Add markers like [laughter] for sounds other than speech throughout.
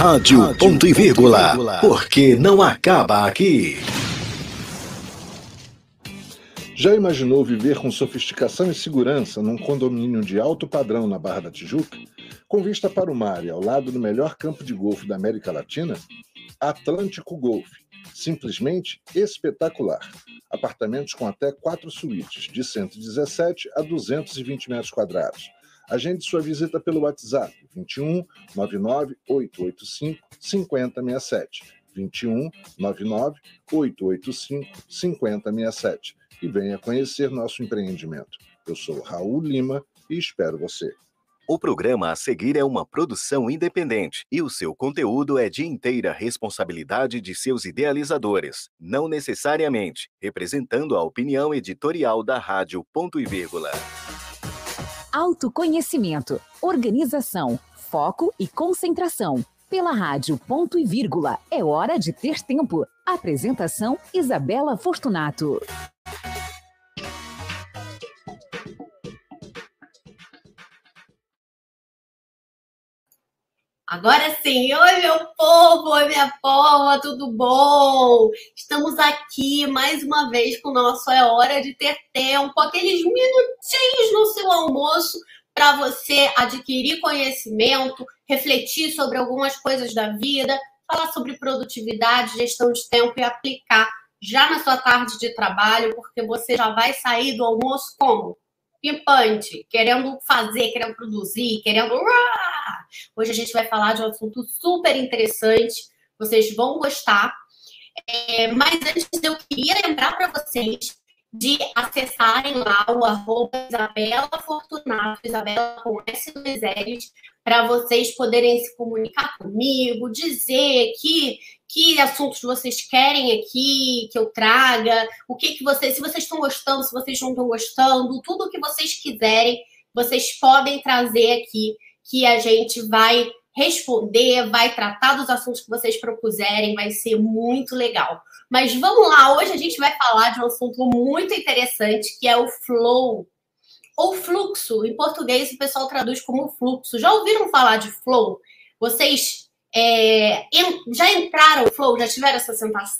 Rádio, ponto e vírgula, porque não acaba aqui. Já imaginou viver com sofisticação e segurança num condomínio de alto padrão na Barra da Tijuca, com vista para o mar e ao lado do melhor campo de golfe da América Latina? Atlântico Golf, simplesmente espetacular. Apartamentos com até quatro suítes, de 117 a 220 metros quadrados. Agende sua visita pelo WhatsApp 21 99 885 5067. 21 99 885 5067 e venha conhecer nosso empreendimento. Eu sou Raul Lima e espero você. O programa a seguir é uma produção independente e o seu conteúdo é de inteira responsabilidade de seus idealizadores, não necessariamente representando a opinião editorial da Rádio Ponto e Vírgula. Autoconhecimento, organização, foco e concentração. Pela Rádio Ponto e Vírgula. É hora de ter tempo. Apresentação: Isabela Fortunato. Agora sim, oi meu povo, oi minha povo, tudo bom? Estamos aqui mais uma vez com o nosso É Hora de Ter Tempo, aqueles minutinhos no seu almoço para você adquirir conhecimento, refletir sobre algumas coisas da vida, falar sobre produtividade, gestão de tempo e aplicar já na sua tarde de trabalho, porque você já vai sair do almoço como? Pimpante, querendo fazer, querendo produzir, querendo. Hoje a gente vai falar de um assunto super interessante, vocês vão gostar. É, mas antes eu queria lembrar para vocês de acessarem lá o arroba Isabela Fortunato, Isabela com S dois L's, para vocês poderem se comunicar comigo, dizer que que assuntos vocês querem aqui que eu traga, o que que vocês, se vocês estão gostando, se vocês não estão gostando, tudo o que vocês quiserem, vocês podem trazer aqui que a gente vai responder, vai tratar dos assuntos que vocês propuserem, vai ser muito legal. Mas vamos lá, hoje a gente vai falar de um assunto muito interessante, que é o flow ou fluxo. Em português o pessoal traduz como fluxo. Já ouviram falar de flow? Vocês é, já entraram no flow, já tiveram essa,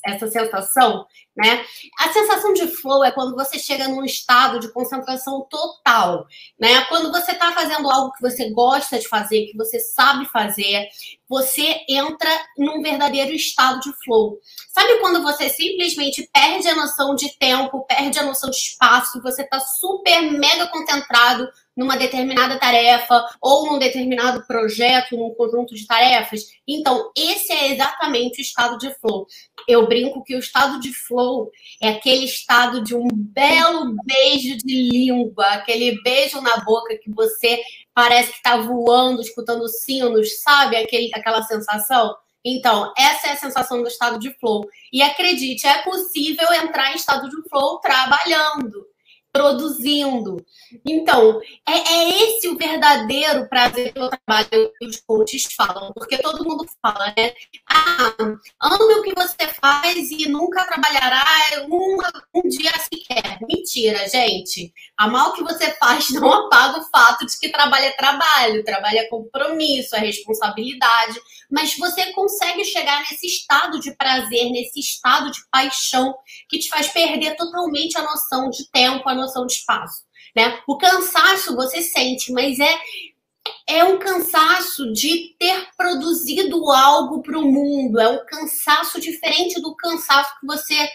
essa sensação, né? A sensação de flow é quando você chega num estado de concentração total, né? Quando você está fazendo algo que você gosta de fazer, que você sabe fazer, você entra num verdadeiro estado de flow. Sabe quando você simplesmente perde a noção de tempo, perde a noção de espaço, você está super mega concentrado numa determinada tarefa ou num determinado projeto, num conjunto de tarefas. Então, esse é exatamente o estado de flow. Eu brinco que o estado de flow é aquele estado de um belo beijo de língua, aquele beijo na boca que você parece que está voando, escutando sinos, sabe? Aquele, aquela sensação. Então, essa é a sensação do estado de flow. E acredite, é possível entrar em estado de flow trabalhando produzindo. Então, é, é, esse o verdadeiro prazer do trabalho que os coaches falam, porque todo mundo fala, né? Ah, ame o que você faz e nunca trabalhará um, um dia sequer. Mentira, gente. Amar o que você faz [laughs] não apaga o fato de que trabalho é trabalho, trabalho é compromisso, é responsabilidade, mas você consegue chegar nesse estado de prazer, nesse estado de paixão que te faz perder totalmente a noção de tempo, a noção de espaço. Né? O cansaço você sente, mas é é um cansaço de ter produzido algo para o mundo, é um cansaço diferente do cansaço que você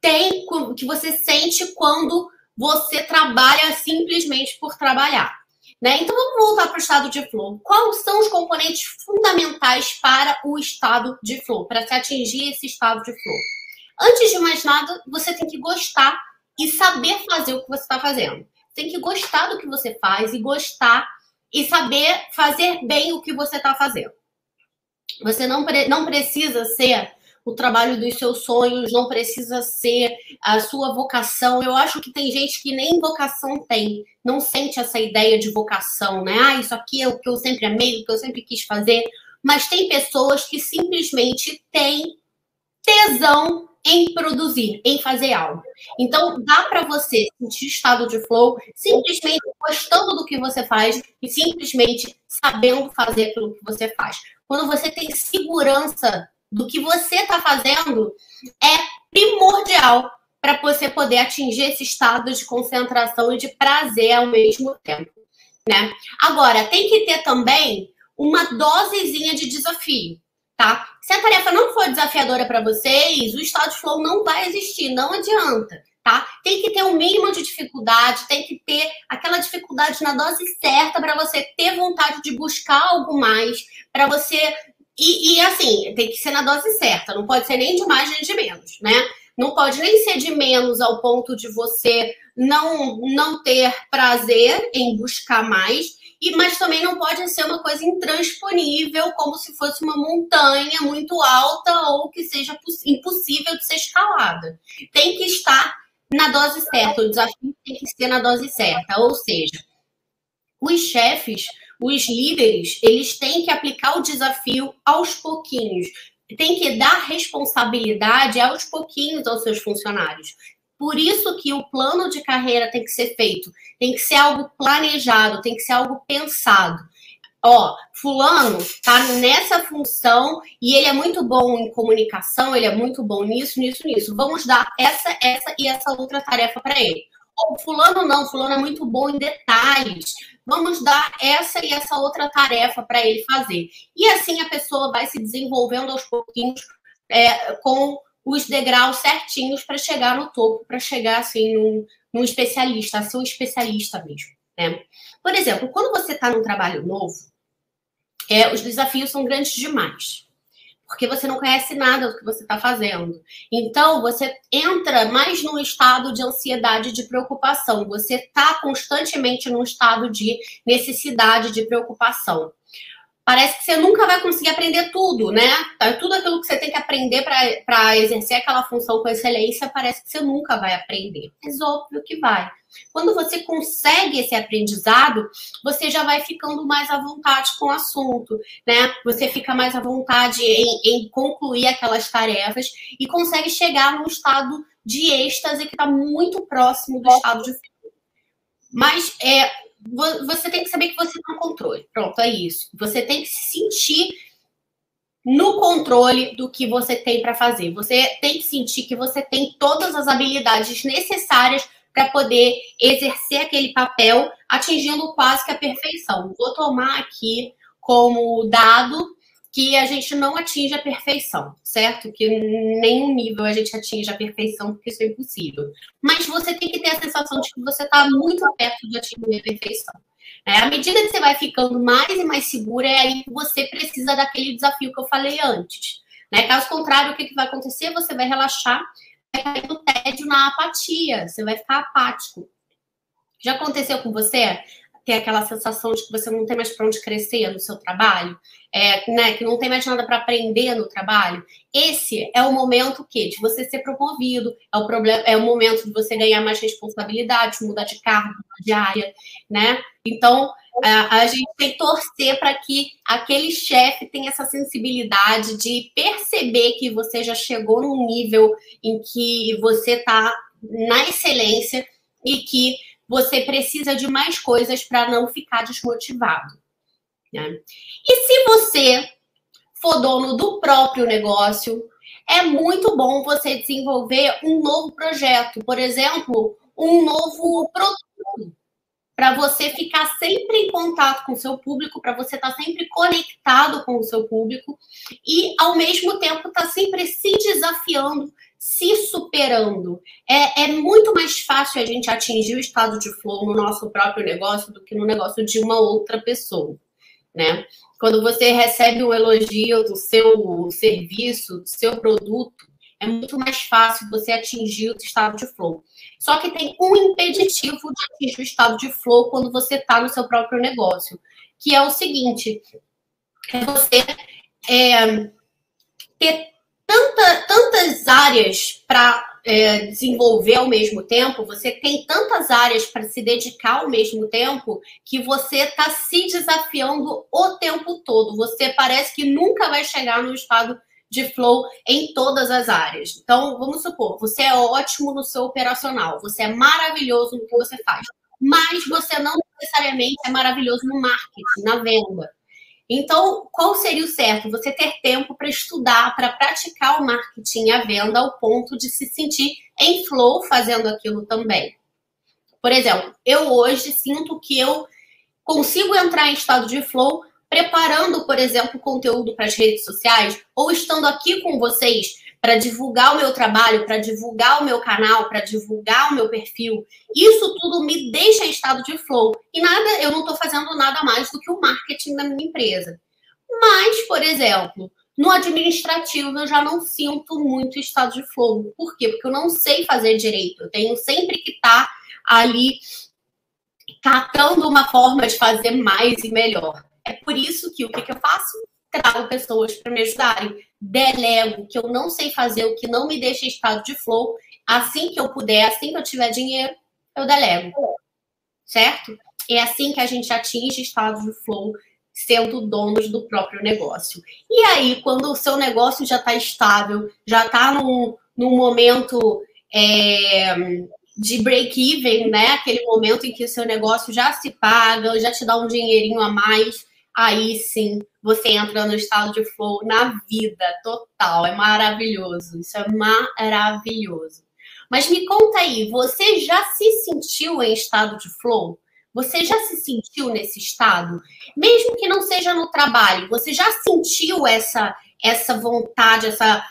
tem, que você sente quando você trabalha simplesmente por trabalhar. Né? Então vamos voltar para o estado de flow. Quais são os componentes fundamentais para o estado de flow, para se atingir esse estado de flow? Antes de mais nada, você tem que gostar e saber fazer o que você está fazendo. Tem que gostar do que você faz e gostar e saber fazer bem o que você está fazendo. Você não, não precisa ser o trabalho dos seus sonhos, não precisa ser a sua vocação. Eu acho que tem gente que nem vocação tem, não sente essa ideia de vocação, né? Ah, isso aqui é o que eu sempre amei, o que eu sempre quis fazer. Mas tem pessoas que simplesmente têm tesão em produzir, em fazer algo. Então, dá para você sentir estado de flow simplesmente gostando do que você faz e simplesmente sabendo fazer aquilo que você faz. quando você tem segurança do que você está fazendo, é primordial para você poder atingir esse estado de concentração e de prazer ao mesmo tempo. Né? Agora, tem que ter também uma dosezinha de desafio, tá? Se a tarefa não for desafiadora para vocês, o de flow não vai existir, não adianta tá? Tem que ter um mínimo de dificuldade, tem que ter aquela dificuldade na dose certa para você ter vontade de buscar algo mais, para você. E, e, assim, tem que ser na dose certa, não pode ser nem de mais nem de menos, né? Não pode nem ser de menos ao ponto de você não, não ter prazer em buscar mais, e mas também não pode ser uma coisa intransponível, como se fosse uma montanha muito alta ou que seja impossível de ser escalada. Tem que estar na dose certa. O desafio tem que ser na dose certa. Ou seja, os chefes, os líderes, eles têm que aplicar o desafio aos pouquinhos. Tem que dar responsabilidade aos pouquinhos aos seus funcionários. Por isso que o plano de carreira tem que ser feito, tem que ser algo planejado, tem que ser algo pensado ó, fulano tá nessa função e ele é muito bom em comunicação, ele é muito bom nisso, nisso, nisso. Vamos dar essa, essa e essa outra tarefa para ele. Ou fulano não, fulano é muito bom em detalhes. Vamos dar essa e essa outra tarefa para ele fazer. E assim a pessoa vai se desenvolvendo aos pouquinhos é, com os degraus certinhos para chegar no topo, para chegar assim num, num especialista, a ser um especialista mesmo. Né? Por exemplo, quando você está num trabalho novo, é, os desafios são grandes demais. Porque você não conhece nada do que você está fazendo. Então, você entra mais num estado de ansiedade, de preocupação. Você está constantemente num estado de necessidade, de preocupação parece que você nunca vai conseguir aprender tudo, né? Tá, tudo aquilo que você tem que aprender para exercer aquela função com excelência, parece que você nunca vai aprender. Mas óbvio que vai. Quando você consegue esse aprendizado, você já vai ficando mais à vontade com o assunto, né? Você fica mais à vontade em, em concluir aquelas tarefas e consegue chegar num estado de êxtase que está muito próximo do estado de mas é, você tem que saber que você está no controle. Pronto, é isso. Você tem que se sentir no controle do que você tem para fazer. Você tem que sentir que você tem todas as habilidades necessárias para poder exercer aquele papel, atingindo quase que a perfeição. Vou tomar aqui como dado que a gente não atinge a perfeição, certo? Que nenhum nível a gente atinge a perfeição, porque isso é impossível. Mas você tem que ter a sensação de que você está muito perto de atingir a perfeição. É, à medida que você vai ficando mais e mais segura, é aí que você precisa daquele desafio que eu falei antes. Né? Caso contrário, o que, que vai acontecer? Você vai relaxar, vai cair no tédio, na apatia, você vai ficar apático. Já aconteceu com você? Ter aquela sensação de que você não tem mais para onde crescer no seu trabalho, é, né, que não tem mais nada para aprender no trabalho, esse é o momento que de você ser promovido, é o problema, é o momento de você ganhar mais responsabilidade, mudar de cargo, de área, né? Então a, a gente tem que torcer para que aquele chefe tenha essa sensibilidade de perceber que você já chegou num nível em que você está na excelência e que você precisa de mais coisas para não ficar desmotivado. Né? E se você for dono do próprio negócio, é muito bom você desenvolver um novo projeto, por exemplo, um novo produto, para você ficar sempre em contato com o seu público, para você estar tá sempre conectado com o seu público e, ao mesmo tempo, estar tá sempre se desafiando se superando. É, é muito mais fácil a gente atingir o estado de flow no nosso próprio negócio do que no negócio de uma outra pessoa, né? Quando você recebe um elogio do seu serviço, do seu produto, é muito mais fácil você atingir o estado de flow. Só que tem um impeditivo de atingir o estado de flow quando você está no seu próprio negócio, que é o seguinte: é você é, ter tanta, tantas áreas para é, desenvolver ao mesmo tempo, você tem tantas áreas para se dedicar ao mesmo tempo, que você está se desafiando o tempo todo. Você parece que nunca vai chegar no estado de flow em todas as áreas. Então, vamos supor, você é ótimo no seu operacional, você é maravilhoso no que você faz, mas você não necessariamente é maravilhoso no marketing, na venda. Então, qual seria o certo? Você ter tempo para estudar, para praticar o marketing e a venda ao ponto de se sentir em flow fazendo aquilo também. Por exemplo, eu hoje sinto que eu consigo entrar em estado de flow preparando, por exemplo, conteúdo para as redes sociais ou estando aqui com vocês para divulgar o meu trabalho, para divulgar o meu canal, para divulgar o meu perfil. Isso tudo me deixa em estado de flow. E nada, eu não estou fazendo nada mais do que o marketing da minha empresa. Mas, por exemplo, no administrativo eu já não sinto muito estado de flow. Por quê? Porque eu não sei fazer direito. Eu tenho sempre que estar tá ali catando uma forma de fazer mais e melhor. É por isso que o que, que eu faço? Trago pessoas para me ajudarem. Delego que eu não sei fazer, o que não me deixa em estado de flow. Assim que eu puder, assim que eu tiver dinheiro, eu delego. Certo? É assim que a gente atinge estado de flow, sendo donos do próprio negócio. E aí, quando o seu negócio já está estável, já está num, num momento é, de break-even, né? Aquele momento em que o seu negócio já se paga, já te dá um dinheirinho a mais, aí sim você entra no estado de flow na vida total. É maravilhoso. Isso é maravilhoso. Mas me conta aí, você já se sentiu em estado de flow? Você já se sentiu nesse estado? Mesmo que não seja no trabalho, você já sentiu essa essa vontade, essa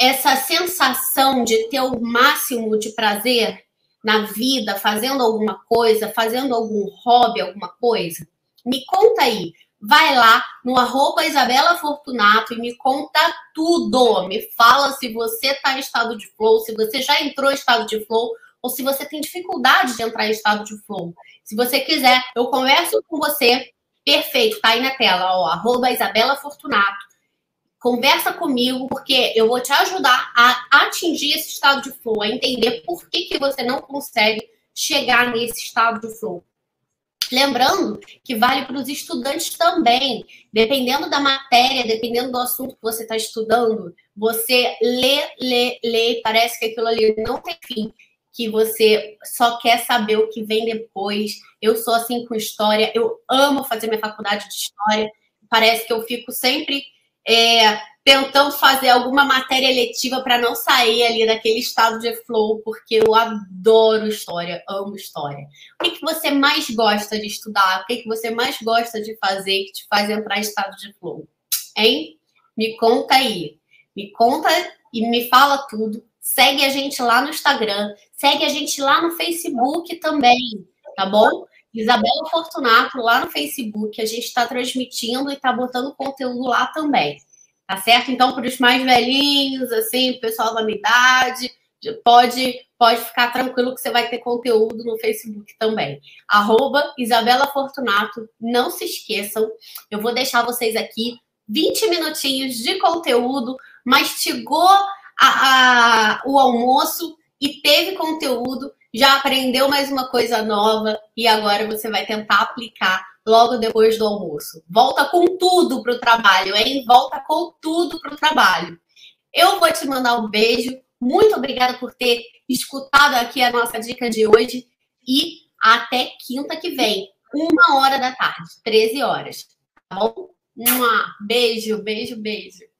essa sensação de ter o máximo de prazer na vida, fazendo alguma coisa, fazendo algum hobby, alguma coisa? Me conta aí. Vai lá no arroba Isabela Fortunato e me conta tudo. Me fala se você está em estado de flow, se você já entrou em estado de flow ou se você tem dificuldade de entrar em estado de flow. Se você quiser, eu converso com você. Perfeito, tá aí na tela, ó, arroba Isabela Fortunato conversa comigo, porque eu vou te ajudar a atingir esse estado de flow, a entender por que, que você não consegue chegar nesse estado de flow. Lembrando que vale para os estudantes também. Dependendo da matéria, dependendo do assunto que você está estudando, você lê, lê, lê, parece que aquilo ali não tem fim, que você só quer saber o que vem depois. Eu sou assim com história, eu amo fazer minha faculdade de história. Parece que eu fico sempre é, tentando fazer alguma matéria letiva para não sair ali daquele estado de flow, porque eu adoro história, amo história. O que, que você mais gosta de estudar? O que, que você mais gosta de fazer que te faz entrar em estado de flow? Hein? Me conta aí. Me conta e me fala tudo. Segue a gente lá no Instagram, segue a gente lá no Facebook também, tá bom? Isabela Fortunato lá no Facebook. A gente está transmitindo e está botando conteúdo lá também. Tá certo? Então, para os mais velhinhos, assim, pessoal da minha idade, pode, pode ficar tranquilo que você vai ter conteúdo no Facebook também. Arroba Isabela Fortunato. Não se esqueçam. Eu vou deixar vocês aqui 20 minutinhos de conteúdo, mastigou a, a, o almoço e teve conteúdo já aprendeu mais uma coisa nova e agora você vai tentar aplicar logo depois do almoço. Volta com tudo para o trabalho, hein? Volta com tudo para o trabalho. Eu vou te mandar um beijo. Muito obrigada por ter escutado aqui a nossa dica de hoje e até quinta que vem, uma hora da tarde, 13 horas. Tá bom? Um beijo, beijo, beijo.